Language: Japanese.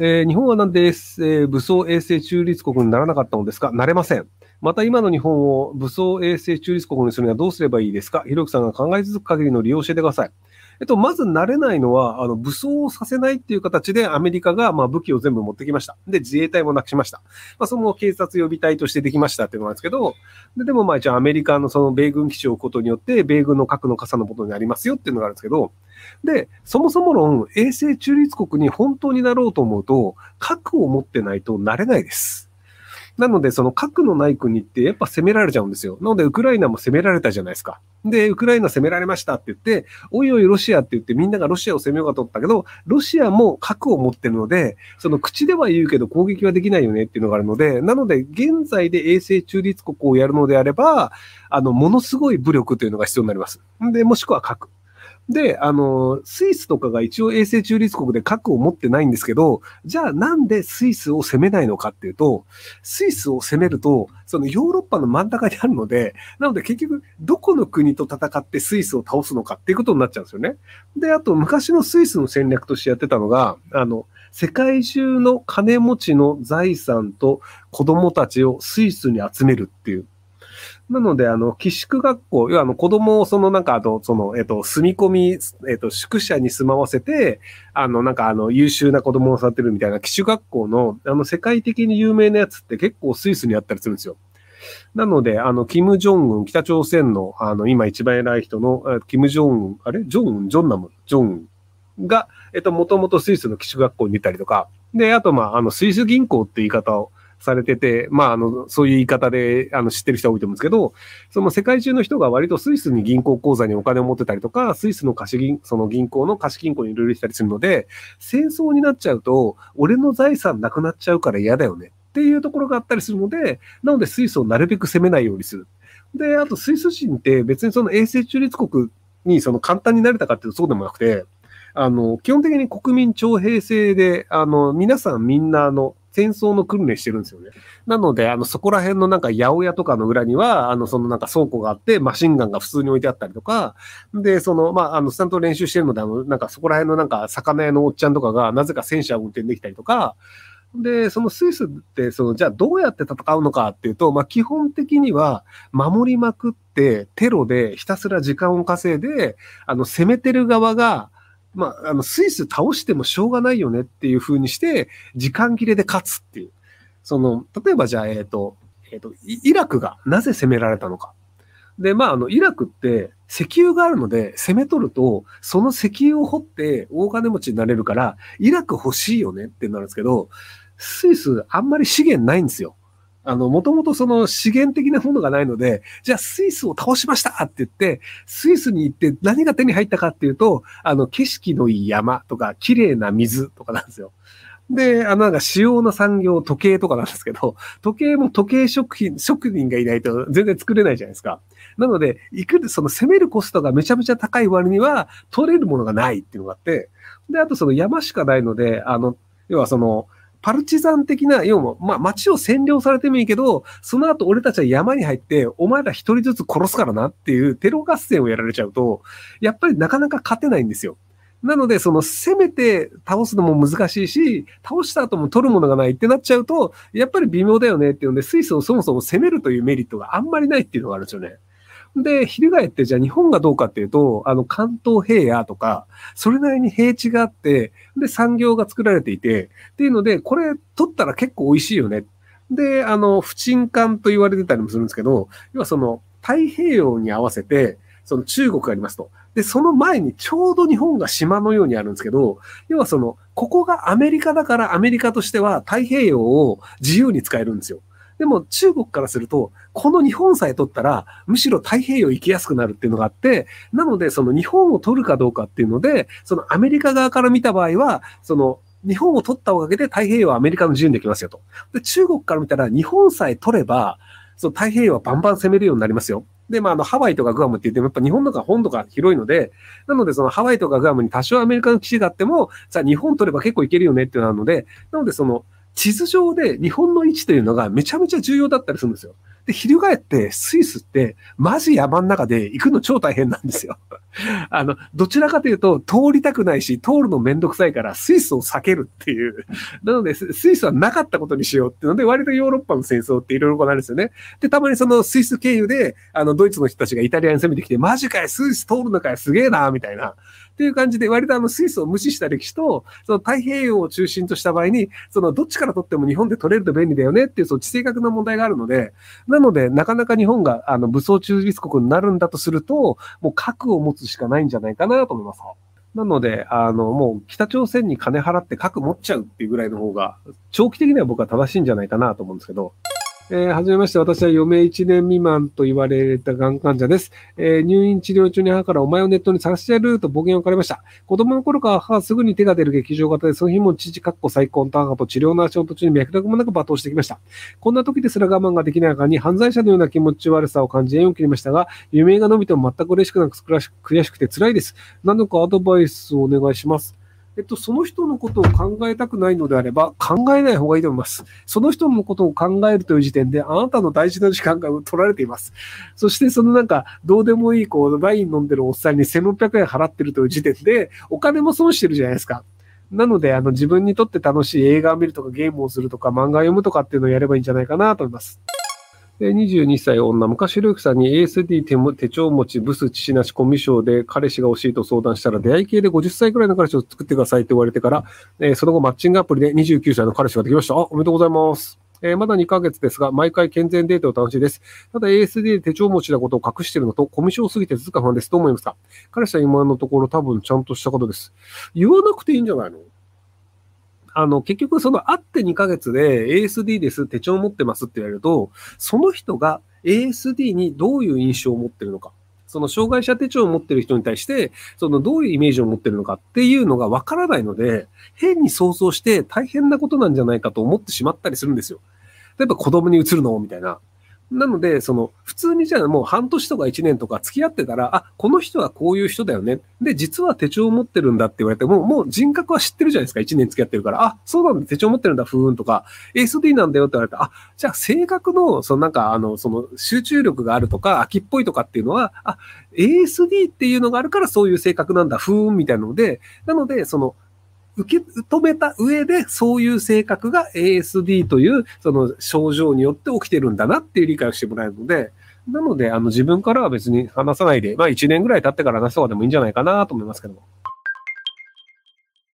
えー日本はなんで、えー武装衛星中立国にならなかったのですか？なれません。また今の日本を武装衛星中立国にするにはどうすればいいですか？ひろきさんが考え続く限りの理由を教えてください。えっと、まず慣れないのは、あの、武装をさせないっていう形でアメリカが、まあ、武器を全部持ってきました。で、自衛隊もなくしました。まあ、その警察予備隊としてできましたっていうのなんですけど、ででもまあ、一応アメリカのその米軍基地を置くことによって、米軍の核の傘のことになりますよっていうのがあるんですけど、で、そもそも論、衛星中立国に本当になろうと思うと、核を持ってないとなれないです。なので、その核のない国ってやっぱ攻められちゃうんですよ。なので、ウクライナも攻められたじゃないですか。で、ウクライナ攻められましたって言って、おいおいロシアって言ってみんながロシアを攻めようかと思ったけど、ロシアも核を持ってるので、その口では言うけど攻撃はできないよねっていうのがあるので、なので、現在で衛星中立国をやるのであれば、あの、ものすごい武力というのが必要になります。で、もしくは核。で、あの、スイスとかが一応衛星中立国で核を持ってないんですけど、じゃあなんでスイスを攻めないのかっていうと、スイスを攻めると、そのヨーロッパの真ん中にあるので、なので結局、どこの国と戦ってスイスを倒すのかっていうことになっちゃうんですよね。で、あと昔のスイスの戦略としてやってたのが、あの、世界中の金持ちの財産と子供たちをスイスに集めるっていう。なので、あの、寄宿学校、要はあの、子供をそのなんか、あと、その、えっと、住み込み、えっと、宿舎に住まわせて、あの、なんかあの、優秀な子供を育てるみたいな寄宿学校の、あの、世界的に有名なやつって結構スイスにあったりするんですよ。なので、あの、キム・ジョンウン、北朝鮮の、あの、今一番偉い人の、キム・ジョンウン、あれ？ジョンウン、ジョンナム、ジョンウンが、えっと、もともとスイスの寄宿学校にいたりとか、で、あと、まあ、あの、スイス銀行って言い方をされてて、まあ、あの、そういう言い方で、あの、知ってる人多いと思うんですけど、その世界中の人が割とスイスに銀行口座にお金を持ってたりとか、スイスの貸し銀、その銀行の貸し銀行にいろいろしたりするので、戦争になっちゃうと、俺の財産なくなっちゃうから嫌だよねっていうところがあったりするので、なのでスイスをなるべく攻めないようにする。で、あとスイス人って別にその衛星中立国にその簡単になれたかっていうとそうでもなくて、あの、基本的に国民徴兵制で、あの、皆さんみんなあの、戦争の訓練してるんですよね。なので、あの、そこら辺のなんか八百屋とかの裏には、あの、そのなんか倉庫があって、マシンガンが普通に置いてあったりとか、で、その、まあ、あの、ちゃんと練習してるので、あの、なんかそこら辺のなんか魚屋のおっちゃんとかが、なぜか戦車を運転できたりとか、で、そのスイスって、その、じゃあどうやって戦うのかっていうと、まあ、基本的には、守りまくって、テロでひたすら時間を稼いで、あの、攻めてる側が、まあ、あの、スイス倒してもしょうがないよねっていう風にして、時間切れで勝つっていう。その、例えばじゃあ、えっ、と、えっ、と、イラクがなぜ攻められたのか。で、まあ、あの、イラクって石油があるので、攻め取ると、その石油を掘って大金持ちになれるから、イラク欲しいよねってなるんですけど、スイスあんまり資源ないんですよ。あの、もともとその資源的なものがないので、じゃあスイスを倒しましたって言って、スイスに行って何が手に入ったかっていうと、あの、景色のいい山とか、綺麗な水とかなんですよ。で、あの、なんか主要な産業、時計とかなんですけど、時計も時計職人、職人がいないと全然作れないじゃないですか。なので、いくらその攻めるコストがめちゃめちゃ高い割には、取れるものがないっていうのがあって、で、あとその山しかないので、あの、要はその、パルチザン的な、要は、まあ、街を占領されてもいいけど、その後俺たちは山に入って、お前ら一人ずつ殺すからなっていうテロ合戦をやられちゃうと、やっぱりなかなか勝てないんですよ。なので、その、攻めて倒すのも難しいし、倒した後も取るものがないってなっちゃうと、やっぱり微妙だよねっていうので、スイスをそもそも攻めるというメリットがあんまりないっていうのがあるんですよね。で、翻って、じゃあ日本がどうかっていうと、あの、関東平野とか、それなりに平地があって、で、産業が作られていて、っていうので、これ取ったら結構美味しいよね。で、あの、不沈艦と言われてたりもするんですけど、要はその、太平洋に合わせて、その中国がありますと。で、その前にちょうど日本が島のようにあるんですけど、要はその、ここがアメリカだからアメリカとしては太平洋を自由に使えるんですよ。でも中国からすると、この日本さえ取ったら、むしろ太平洋行きやすくなるっていうのがあって、なのでその日本を取るかどうかっていうので、そのアメリカ側から見た場合は、その日本を取ったおかげで太平洋はアメリカの自由にできますよと。で、中国から見たら日本さえ取れば、その太平洋はバンバン攻めるようになりますよ。で、まあ、あの、ハワイとかグアムって言っても、やっぱ日本の方が本土が広いので、なので、そのハワイとかグアムに多少アメリカの基地があっても、さあ、日本取れば結構いけるよねっていうのなので、なので、その、地図上で日本の位置というのがめちゃめちゃ重要だったりするんですよ。で、翻ってスイスってマジ山の中で行くの超大変なんですよ。あの、どちらかというと通りたくないし、通るのめんどくさいからスイスを避けるっていう。なので、スイスはなかったことにしようっていうので、割とヨーロッパの戦争っていろいろ行われるんですよね。で、たまにそのスイス経由で、あの、ドイツの人たちがイタリアに攻めてきて、マジかよ、スイス通るのかよ、すげえな、みたいな。っていう感じで、割とあのスイスを無視した歴史と、その太平洋を中心とした場合に、そのどっちから取っても日本で取れると便利だよねっていう、その地政学の問題があるので、なので、なかなか日本があの武装中立国になるんだとすると、もう核を持つしかないんじゃないかなと思います。なので、あの、もう北朝鮮に金払って核持っちゃうっていうぐらいの方が、長期的には僕は正しいんじゃないかなと思うんですけど、えー、はじめまして、私は余命1年未満と言われたがん患者です。えー、入院治療中に母からお前をネットに探してやると暴言をかれました。子供の頃から母はすぐに手が出る劇場型で、その日も父かっこ再婚と母と治療の足を途中に脈絡もなく罵倒してきました。こんな時ですら我慢ができない中に犯罪者のような気持ち悪さを感じ縁を切りましたが、余命が伸びても全く嬉しくなく悔しくて辛いです。何度かアドバイスをお願いします。えっと、その人のことを考えたくないのであれば、考えない方がいいと思います。その人のことを考えるという時点で、あなたの大事な時間が取られています。そして、そのなんか、どうでもいい、こう、ワイン飲んでるおっさんに1600円払ってるという時点で、お金も損してるじゃないですか。なので、あの、自分にとって楽しい映画を見るとか、ゲームをするとか、漫画を読むとかっていうのをやればいいんじゃないかなと思います。22歳女、昔ひろゆきさんに ASD 手手帳持ち、ブス、父なし、コミュ障で彼氏が欲しいと相談したら、出会い系で50歳くらいの彼氏を作ってくださいって言われてから、えー、その後マッチングアプリで29歳の彼氏ができました。あ、おめでとうございます。えー、まだ2ヶ月ですが、毎回健全データを楽しいです。ただ ASD で手帳持ちなことを隠しているのと、コミュ障すぎてずか不安です。どう思いますか？彼氏は今のところ多分ちゃんとしたことです。言わなくていいんじゃないの？あの、結局その会って2ヶ月で ASD です、手帳持ってますって言われると、その人が ASD にどういう印象を持ってるのか。その障害者手帳を持ってる人に対して、そのどういうイメージを持ってるのかっていうのがわからないので、変に想像して大変なことなんじゃないかと思ってしまったりするんですよ。例えば子供に移るのみたいな。なので、その、普通にじゃあもう半年とか1年とか付き合ってたら、あ、この人はこういう人だよね。で、実は手帳を持ってるんだって言われても、もう人格は知ってるじゃないですか。1年付き合ってるから。あ、そうなんだ、手帳持ってるんだ、ふーんとか、ASD なんだよって言われて、あ、じゃあ性格の、そのなんか、あの、その集中力があるとか、秋っぽいとかっていうのは、あ、ASD っていうのがあるからそういう性格なんだ、ふーんみたいなので、なので、その、受け止めた上で、そういう性格が ASD という、その症状によって起きてるんだなっていう理解をしてもらえるので、なので、あの、自分からは別に話さないで、まあ1年ぐらい経ってから話すとかでもいいんじゃないかなと思いますけども。